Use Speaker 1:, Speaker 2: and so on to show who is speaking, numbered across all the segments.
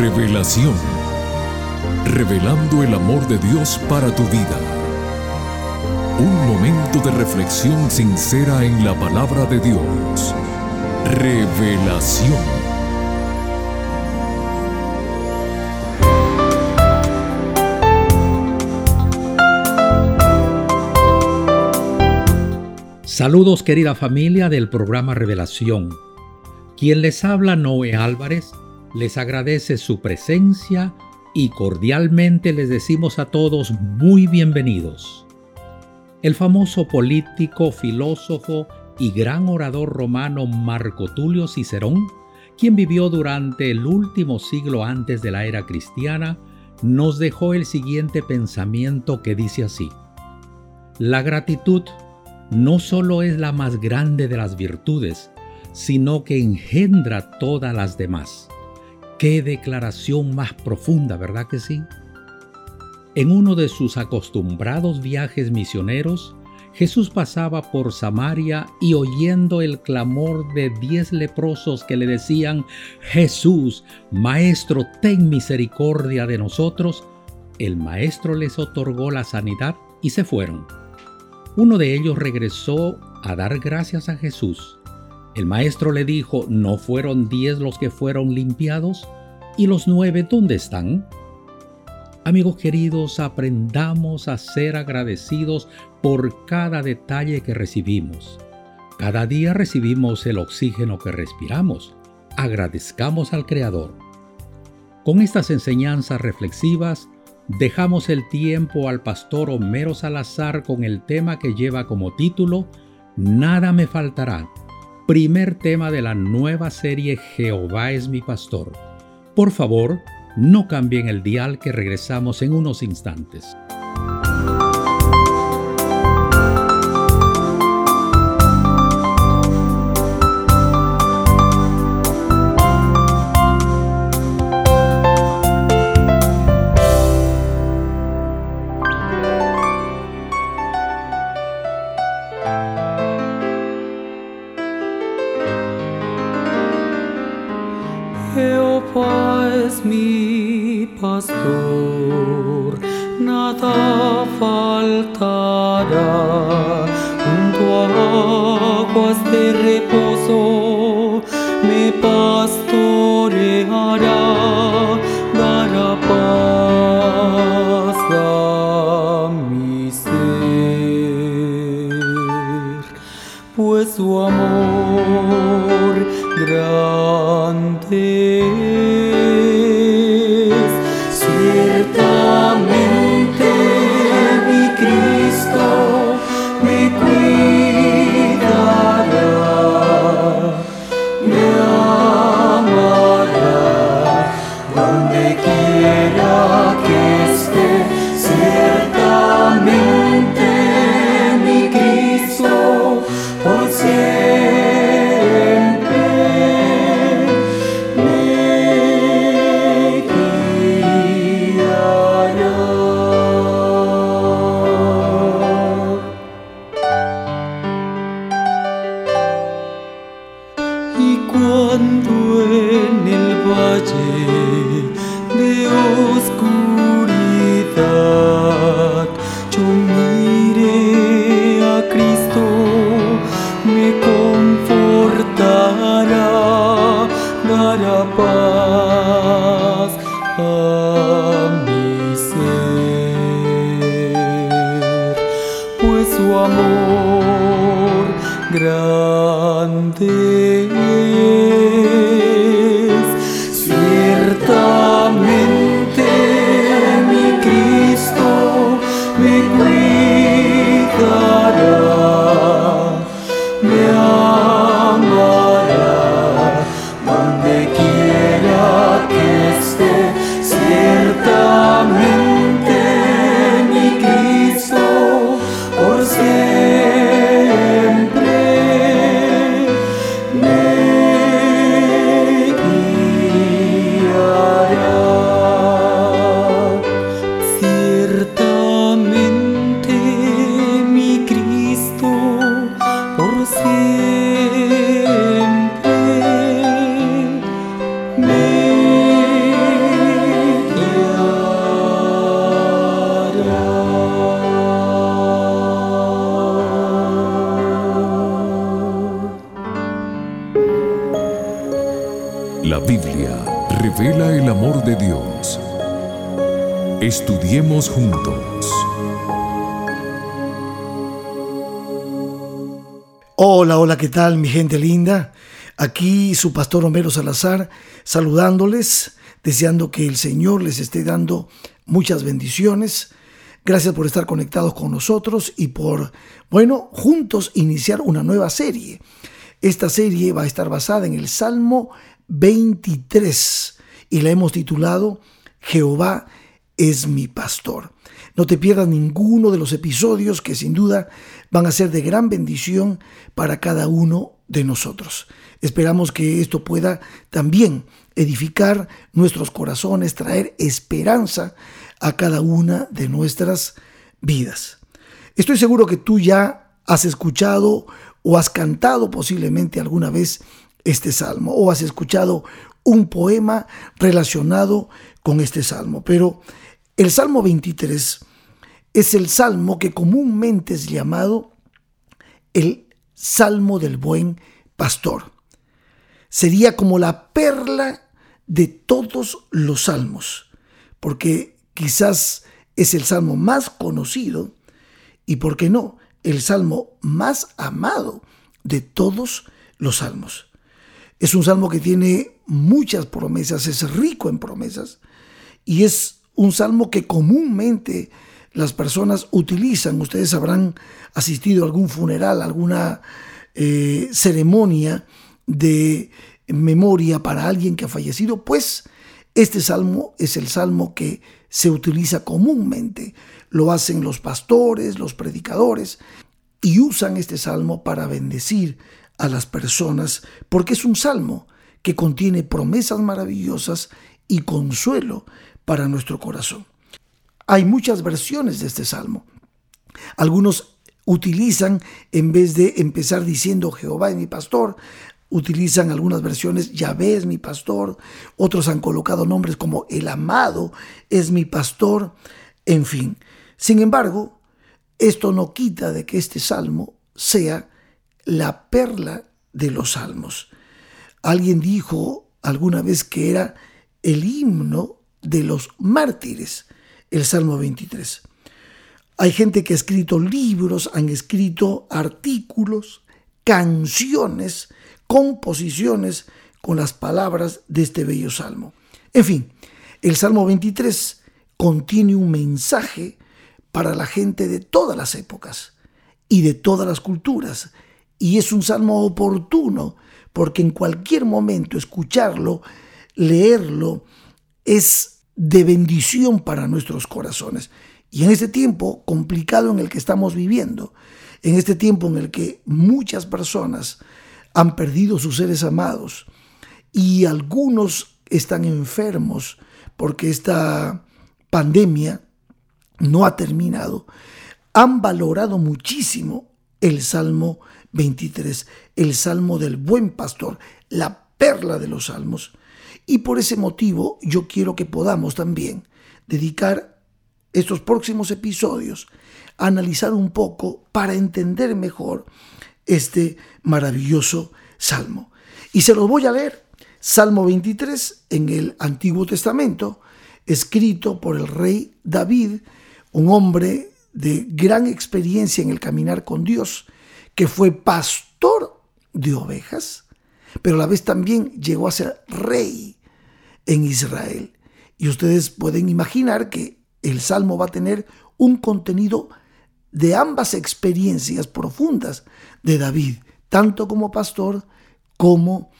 Speaker 1: Revelación. Revelando el amor de Dios para tu vida. Un momento de reflexión sincera en la palabra de Dios. Revelación.
Speaker 2: Saludos querida familia del programa Revelación. Quien les habla Noé Álvarez les agradece su presencia y cordialmente les decimos a todos muy bienvenidos. El famoso político, filósofo y gran orador romano Marco Tulio Cicerón, quien vivió durante el último siglo antes de la era cristiana, nos dejó el siguiente pensamiento que dice así. La gratitud no solo es la más grande de las virtudes, sino que engendra todas las demás. Qué declaración más profunda, ¿verdad que sí? En uno de sus acostumbrados viajes misioneros, Jesús pasaba por Samaria y oyendo el clamor de diez leprosos que le decían, Jesús, Maestro, ten misericordia de nosotros, el Maestro les otorgó la sanidad y se fueron. Uno de ellos regresó a dar gracias a Jesús. El maestro le dijo, ¿no fueron diez los que fueron limpiados? ¿Y los nueve dónde están? Amigos queridos, aprendamos a ser agradecidos por cada detalle que recibimos. Cada día recibimos el oxígeno que respiramos. Agradezcamos al Creador. Con estas enseñanzas reflexivas, dejamos el tiempo al pastor Homero Salazar con el tema que lleva como título Nada me faltará, primer tema de la nueva serie Jehová es mi pastor. Por favor, no cambien el dial que regresamos en unos instantes.
Speaker 3: Help us, mi pastor, nata faltará junto a aguas de reposo, me pastor. grande.
Speaker 1: Estudiemos juntos.
Speaker 4: Hola, hola, ¿qué tal mi gente linda? Aquí su pastor Homero Salazar saludándoles, deseando que el Señor les esté dando muchas bendiciones. Gracias por estar conectados con nosotros y por, bueno, juntos iniciar una nueva serie. Esta serie va a estar basada en el Salmo 23 y la hemos titulado Jehová es mi pastor. No te pierdas ninguno de los episodios que sin duda van a ser de gran bendición para cada uno de nosotros. Esperamos que esto pueda también edificar nuestros corazones, traer esperanza a cada una de nuestras vidas. Estoy seguro que tú ya has escuchado o has cantado posiblemente alguna vez este salmo o has escuchado un poema relacionado con este salmo. Pero el Salmo 23 es el salmo que comúnmente es llamado el Salmo del Buen Pastor. Sería como la perla de todos los salmos, porque quizás es el salmo más conocido y, ¿por qué no?, el salmo más amado de todos los salmos. Es un salmo que tiene muchas promesas, es rico en promesas y es un salmo que comúnmente las personas utilizan. Ustedes habrán asistido a algún funeral, alguna eh, ceremonia de memoria para alguien que ha fallecido, pues este salmo es el salmo que se utiliza comúnmente. Lo hacen los pastores, los predicadores, y usan este salmo para bendecir a las personas porque es un salmo que contiene promesas maravillosas y consuelo para nuestro corazón. Hay muchas versiones de este salmo. Algunos utilizan, en vez de empezar diciendo Jehová es mi pastor, utilizan algunas versiones Yahvé es mi pastor, otros han colocado nombres como el amado es mi pastor, en fin. Sin embargo, esto no quita de que este salmo sea la perla de los salmos. Alguien dijo alguna vez que era el himno de los mártires, el Salmo 23. Hay gente que ha escrito libros, han escrito artículos, canciones, composiciones con las palabras de este bello salmo. En fin, el Salmo 23 contiene un mensaje para la gente de todas las épocas y de todas las culturas y es un salmo oportuno porque en cualquier momento escucharlo, leerlo, es de bendición para nuestros corazones. Y en este tiempo complicado en el que estamos viviendo, en este tiempo en el que muchas personas han perdido sus seres amados y algunos están enfermos porque esta pandemia no ha terminado, han valorado muchísimo el Salmo 23, el Salmo del Buen Pastor, la perla de los salmos. Y por ese motivo yo quiero que podamos también dedicar estos próximos episodios a analizar un poco para entender mejor este maravilloso salmo. Y se los voy a leer. Salmo 23 en el Antiguo Testamento, escrito por el rey David, un hombre de gran experiencia en el caminar con Dios, que fue pastor de ovejas, pero a la vez también llegó a ser rey en Israel. Y ustedes pueden imaginar que el Salmo va a tener un contenido de ambas experiencias profundas de David, tanto como pastor como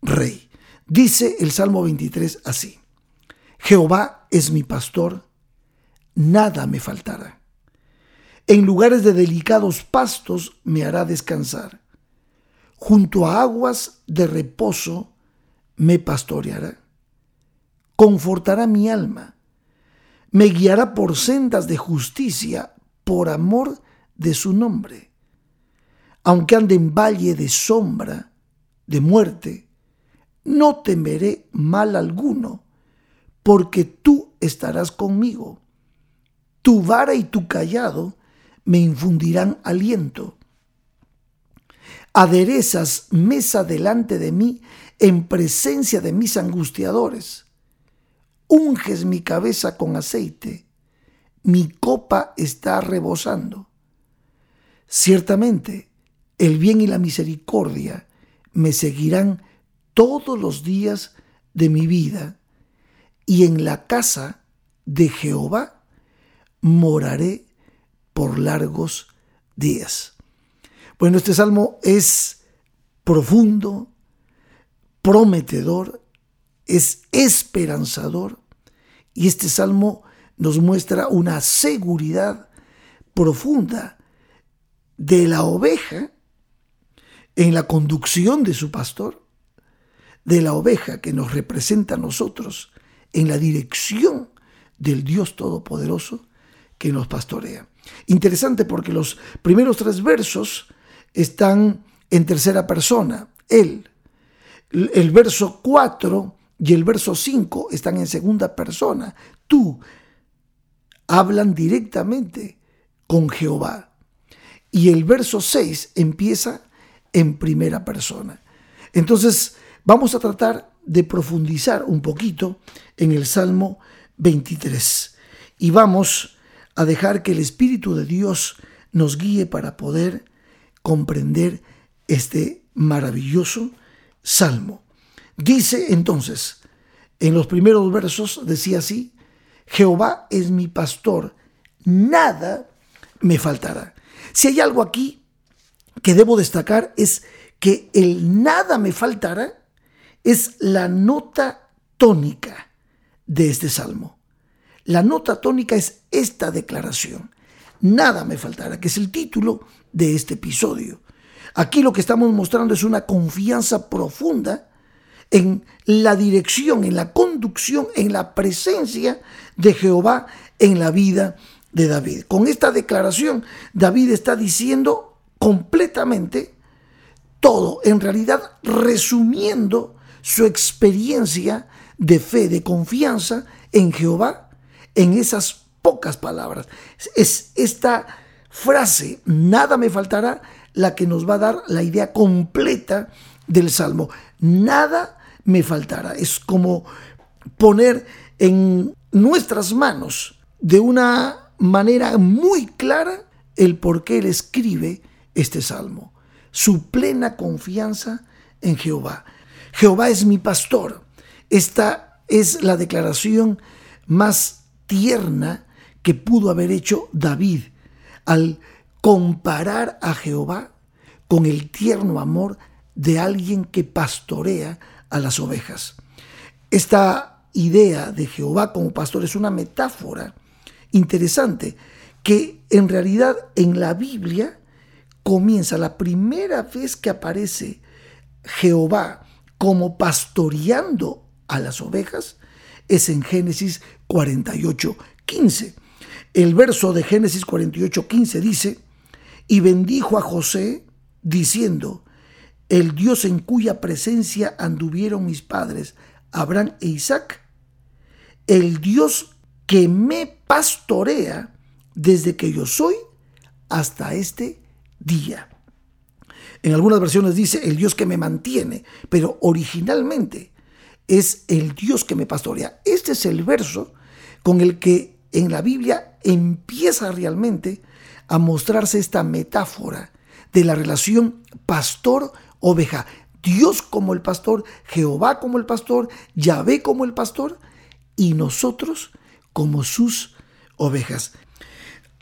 Speaker 4: rey. Dice el Salmo 23 así, Jehová es mi pastor, nada me faltará. En lugares de delicados pastos me hará descansar. Junto a aguas de reposo me pastoreará. Confortará mi alma. Me guiará por sendas de justicia por amor de su nombre. Aunque ande en valle de sombra, de muerte, no temeré mal alguno, porque tú estarás conmigo. Tu vara y tu callado me infundirán aliento. Aderezas mesa delante de mí en presencia de mis angustiadores. Unges mi cabeza con aceite. Mi copa está rebosando. Ciertamente, el bien y la misericordia me seguirán todos los días de mi vida, y en la casa de Jehová moraré por largos días. Bueno, este salmo es profundo, prometedor, es esperanzador y este salmo nos muestra una seguridad profunda de la oveja en la conducción de su pastor, de la oveja que nos representa a nosotros en la dirección del Dios Todopoderoso que nos pastorea. Interesante porque los primeros tres versos están en tercera persona, Él. El verso 4 y el verso 5 están en segunda persona, tú. Hablan directamente con Jehová. Y el verso 6 empieza en primera persona. Entonces, vamos a tratar de profundizar un poquito en el Salmo 23 y vamos a dejar que el Espíritu de Dios nos guíe para poder comprender este maravilloso salmo. Dice entonces, en los primeros versos decía así, Jehová es mi pastor, nada me faltará. Si hay algo aquí que debo destacar es que el nada me faltará es la nota tónica de este salmo. La nota tónica es esta declaración. Nada me faltará, que es el título de este episodio. Aquí lo que estamos mostrando es una confianza profunda en la dirección, en la conducción, en la presencia de Jehová en la vida de David. Con esta declaración, David está diciendo completamente todo, en realidad resumiendo su experiencia de fe, de confianza en Jehová, en esas pocas palabras. Es esta frase, nada me faltará, la que nos va a dar la idea completa del Salmo. Nada me faltará. Es como poner en nuestras manos de una manera muy clara el por qué él escribe este Salmo. Su plena confianza en Jehová. Jehová es mi pastor. Esta es la declaración más tierna que pudo haber hecho David al comparar a Jehová con el tierno amor de alguien que pastorea a las ovejas. Esta idea de Jehová como pastor es una metáfora interesante que en realidad en la Biblia comienza la primera vez que aparece Jehová como pastoreando a las ovejas es en Génesis 48, 15. El verso de Génesis 48, 15 dice, y bendijo a José diciendo, el Dios en cuya presencia anduvieron mis padres, Abraham e Isaac, el Dios que me pastorea desde que yo soy hasta este día. En algunas versiones dice el Dios que me mantiene, pero originalmente es el Dios que me pastorea. Este es el verso con el que en la Biblia empieza realmente a mostrarse esta metáfora de la relación pastor-oveja. Dios como el pastor, Jehová como el pastor, Yahvé como el pastor y nosotros como sus ovejas.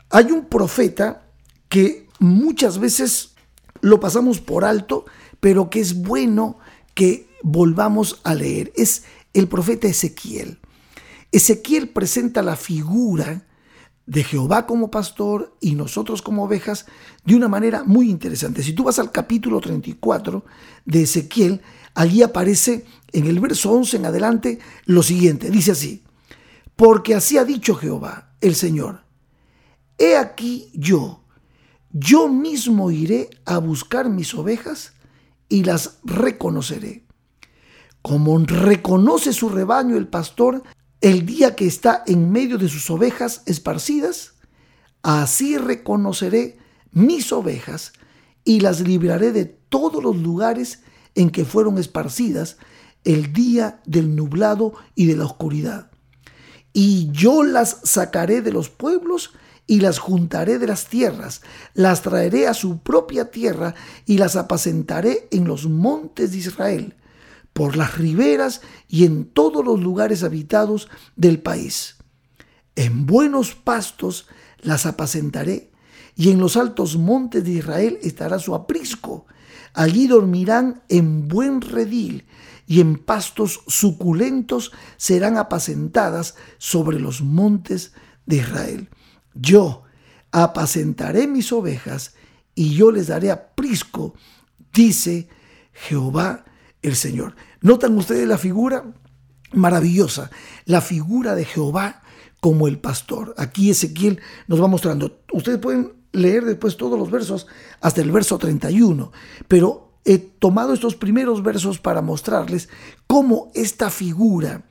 Speaker 4: Hay un profeta que muchas veces lo pasamos por alto, pero que es bueno que volvamos a leer. Es el profeta Ezequiel. Ezequiel presenta la figura de Jehová como pastor y nosotros como ovejas de una manera muy interesante. Si tú vas al capítulo 34 de Ezequiel, allí aparece en el verso 11 en adelante lo siguiente. Dice así, porque así ha dicho Jehová, el Señor, he aquí yo, yo mismo iré a buscar mis ovejas y las reconoceré. Como reconoce su rebaño el pastor el día que está en medio de sus ovejas esparcidas, así reconoceré mis ovejas y las libraré de todos los lugares en que fueron esparcidas el día del nublado y de la oscuridad. Y yo las sacaré de los pueblos y las juntaré de las tierras, las traeré a su propia tierra y las apacentaré en los montes de Israel, por las riberas y en todos los lugares habitados del país. En buenos pastos las apacentaré y en los altos montes de Israel estará su aprisco. Allí dormirán en buen redil y en pastos suculentos serán apacentadas sobre los montes de Israel. Yo apacentaré mis ovejas y yo les daré aprisco, dice Jehová el Señor. ¿Notan ustedes la figura? Maravillosa, la figura de Jehová como el pastor. Aquí Ezequiel nos va mostrando. Ustedes pueden leer después todos los versos hasta el verso 31, pero he tomado estos primeros versos para mostrarles cómo esta figura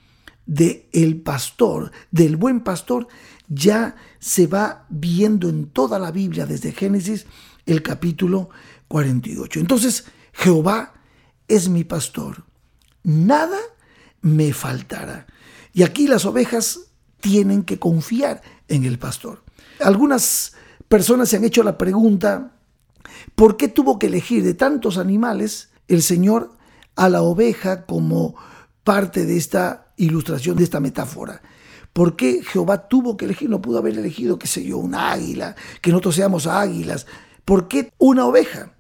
Speaker 4: de el pastor, del buen pastor, ya se va viendo en toda la Biblia desde Génesis el capítulo 48. Entonces, Jehová es mi pastor, nada me faltará. Y aquí las ovejas tienen que confiar en el pastor. Algunas personas se han hecho la pregunta, ¿por qué tuvo que elegir de tantos animales el Señor a la oveja como parte de esta ilustración, de esta metáfora? ¿Por qué Jehová tuvo que elegir? No pudo haber elegido, qué sé yo, una águila, que nosotros seamos águilas. ¿Por qué una oveja?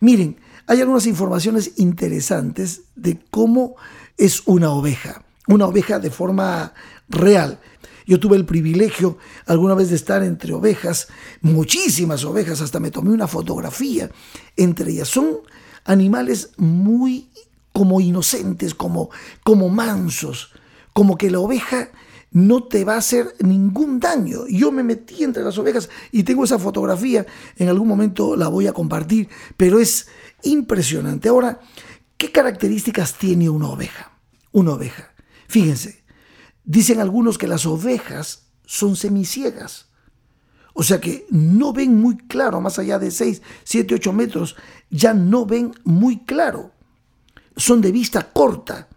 Speaker 4: Miren, hay algunas informaciones interesantes de cómo es una oveja. Una oveja de forma real. Yo tuve el privilegio alguna vez de estar entre ovejas, muchísimas ovejas, hasta me tomé una fotografía entre ellas. Son animales muy como inocentes, como, como mansos, como que la oveja no te va a hacer ningún daño. Yo me metí entre las ovejas y tengo esa fotografía, en algún momento la voy a compartir, pero es impresionante. Ahora, ¿qué características tiene una oveja? Una oveja. Fíjense, Dicen algunos que las ovejas son semiciegas. O sea que no ven muy claro, más allá de 6, 7, 8 metros, ya no ven muy claro. Son de vista corta.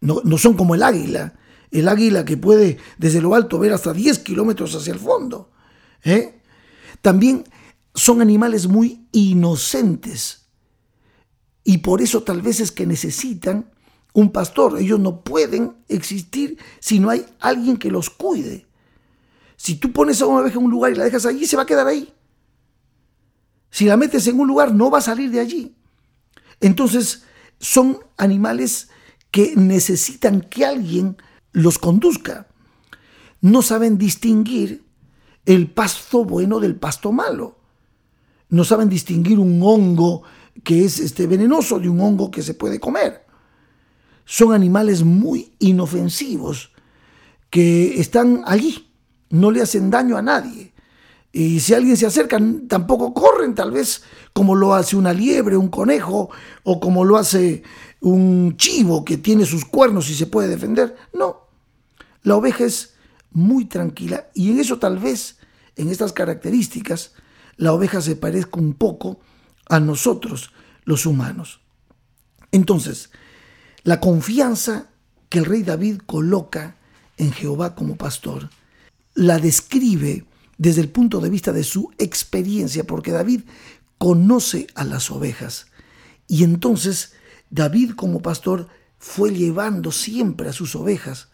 Speaker 4: No, no son como el águila. El águila que puede desde lo alto ver hasta 10 kilómetros hacia el fondo. ¿eh? También son animales muy inocentes. Y por eso tal vez es que necesitan un pastor. Ellos no pueden existir si no hay alguien que los cuide. Si tú pones a una oveja en un lugar y la dejas allí, se va a quedar ahí. Si la metes en un lugar, no va a salir de allí. Entonces, son animales que necesitan que alguien los conduzca. No saben distinguir el pasto bueno del pasto malo. No saben distinguir un hongo que es este, venenoso de un hongo que se puede comer son animales muy inofensivos que están allí, no le hacen daño a nadie. Y si alguien se acerca, tampoco corren, tal vez como lo hace una liebre, un conejo, o como lo hace un chivo que tiene sus cuernos y se puede defender. No, la oveja es muy tranquila y en eso tal vez, en estas características, la oveja se parezca un poco a nosotros, los humanos. Entonces, la confianza que el rey David coloca en Jehová como pastor, la describe desde el punto de vista de su experiencia, porque David conoce a las ovejas. Y entonces David como pastor fue llevando siempre a sus ovejas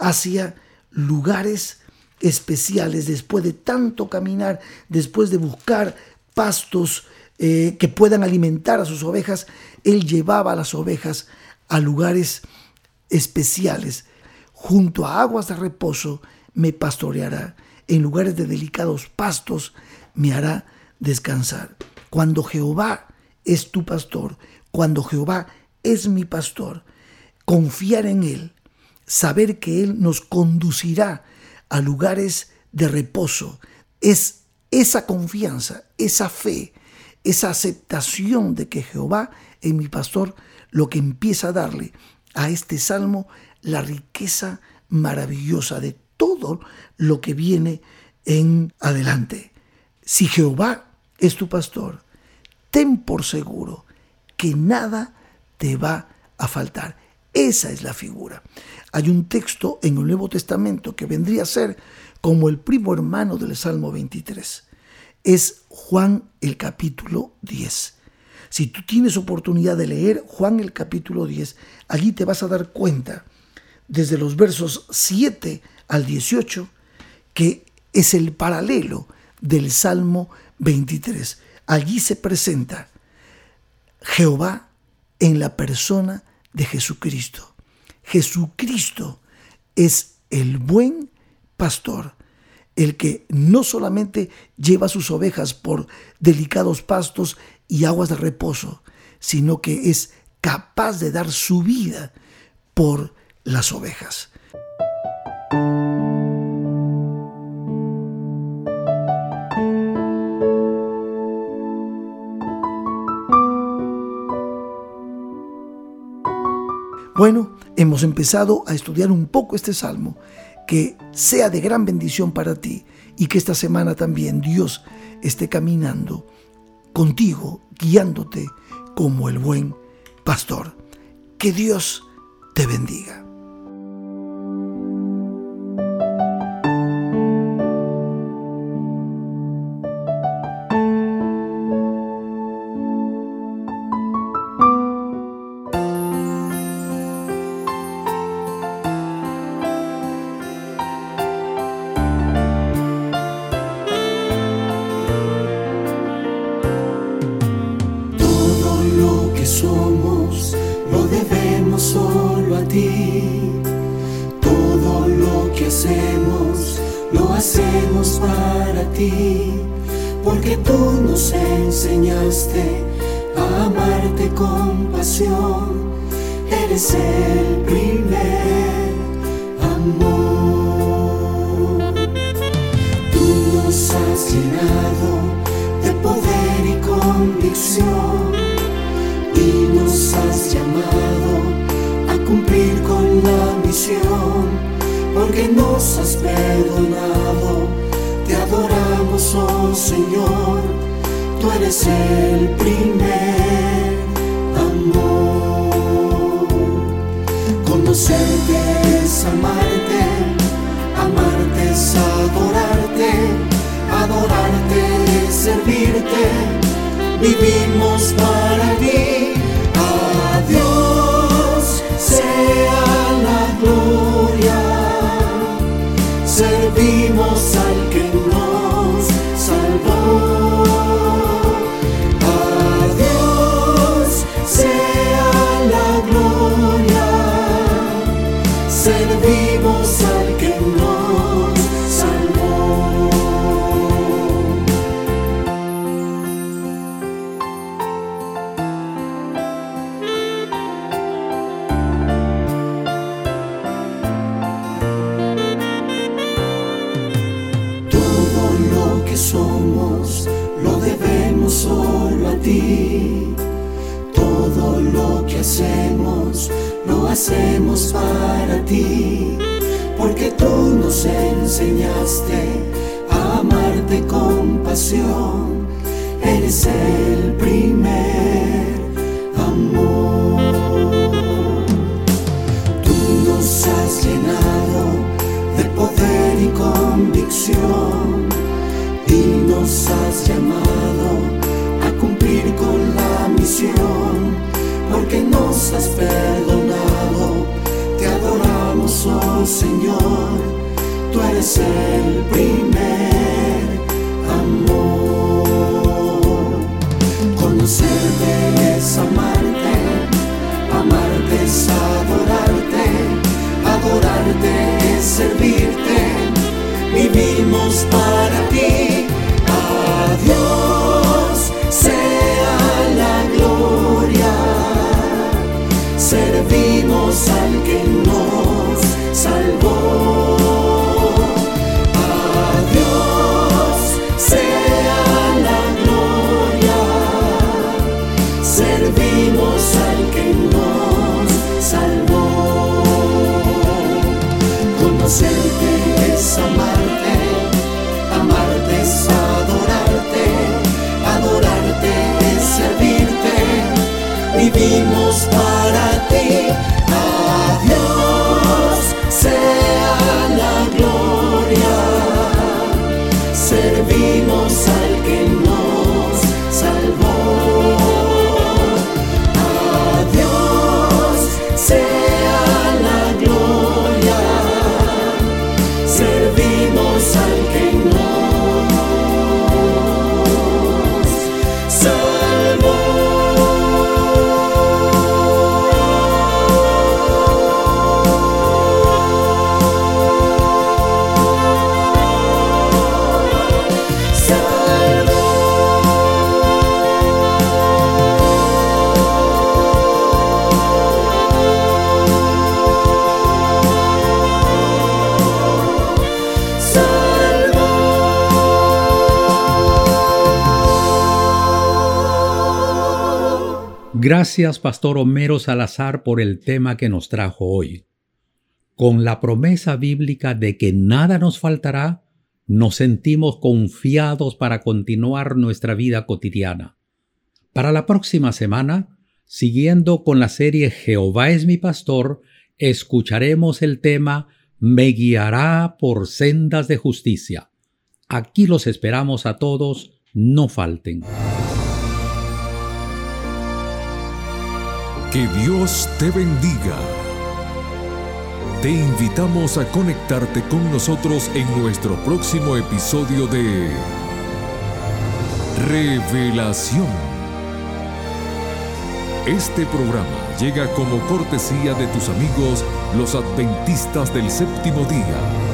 Speaker 4: hacia lugares especiales después de tanto caminar, después de buscar pastos eh, que puedan alimentar a sus ovejas, él llevaba a las ovejas a lugares especiales, junto a aguas de reposo me pastoreará, en lugares de delicados pastos me hará descansar. Cuando Jehová es tu pastor, cuando Jehová es mi pastor, confiar en Él, saber que Él nos conducirá a lugares de reposo, es esa confianza, esa fe, esa aceptación de que Jehová es mi pastor, lo que empieza a darle a este salmo la riqueza maravillosa de todo lo que viene en adelante. Si Jehová es tu pastor, ten por seguro que nada te va a faltar. Esa es la figura. Hay un texto en el Nuevo Testamento que vendría a ser como el primo hermano del Salmo 23. Es Juan el capítulo 10. Si tú tienes oportunidad de leer Juan el capítulo 10, allí te vas a dar cuenta, desde los versos 7 al 18, que es el paralelo del Salmo 23. Allí se presenta Jehová en la persona de Jesucristo. Jesucristo es el buen pastor, el que no solamente lleva sus ovejas por delicados pastos y aguas de reposo, sino que es capaz de dar su vida por las ovejas. Bueno, hemos empezado a estudiar un poco este salmo, que sea de gran bendición para ti y que esta semana también Dios esté caminando contigo, guiándote como el buen pastor. Que Dios te bendiga.
Speaker 5: Porque tú nos enseñaste a amarte con pasión. Eres el primer amor. Tú nos has llenado de poder y convicción y nos has llamado a cumplir con la misión porque nos has perdonado te adoramos, oh Señor, tú eres el primer amor. Conocerte es amarte, amarte es adorarte, adorarte es servirte, vivimos para ti. Enseñaste a amarte con pasión. Eres el primer amor. Tú nos has llenado de poder y convicción y nos has llamado a cumplir con la misión, porque nos has perdonado oh Señor, tú eres el primer amor. Conocerte es amarte, amarte es adorarte, adorarte es servirte, vivimos para ti. A sea la gloria, servimos al que
Speaker 2: Gracias, Pastor Homero Salazar, por el tema que nos trajo hoy. Con la promesa bíblica de que nada nos faltará, nos sentimos confiados para continuar nuestra vida cotidiana. Para la próxima semana, siguiendo con la serie Jehová es mi pastor, escucharemos el tema Me guiará por sendas de justicia. Aquí los esperamos a todos, no falten.
Speaker 1: Que Dios te bendiga. Te invitamos a conectarte con nosotros en nuestro próximo episodio de Revelación. Este programa llega como cortesía de tus amigos los adventistas del séptimo día.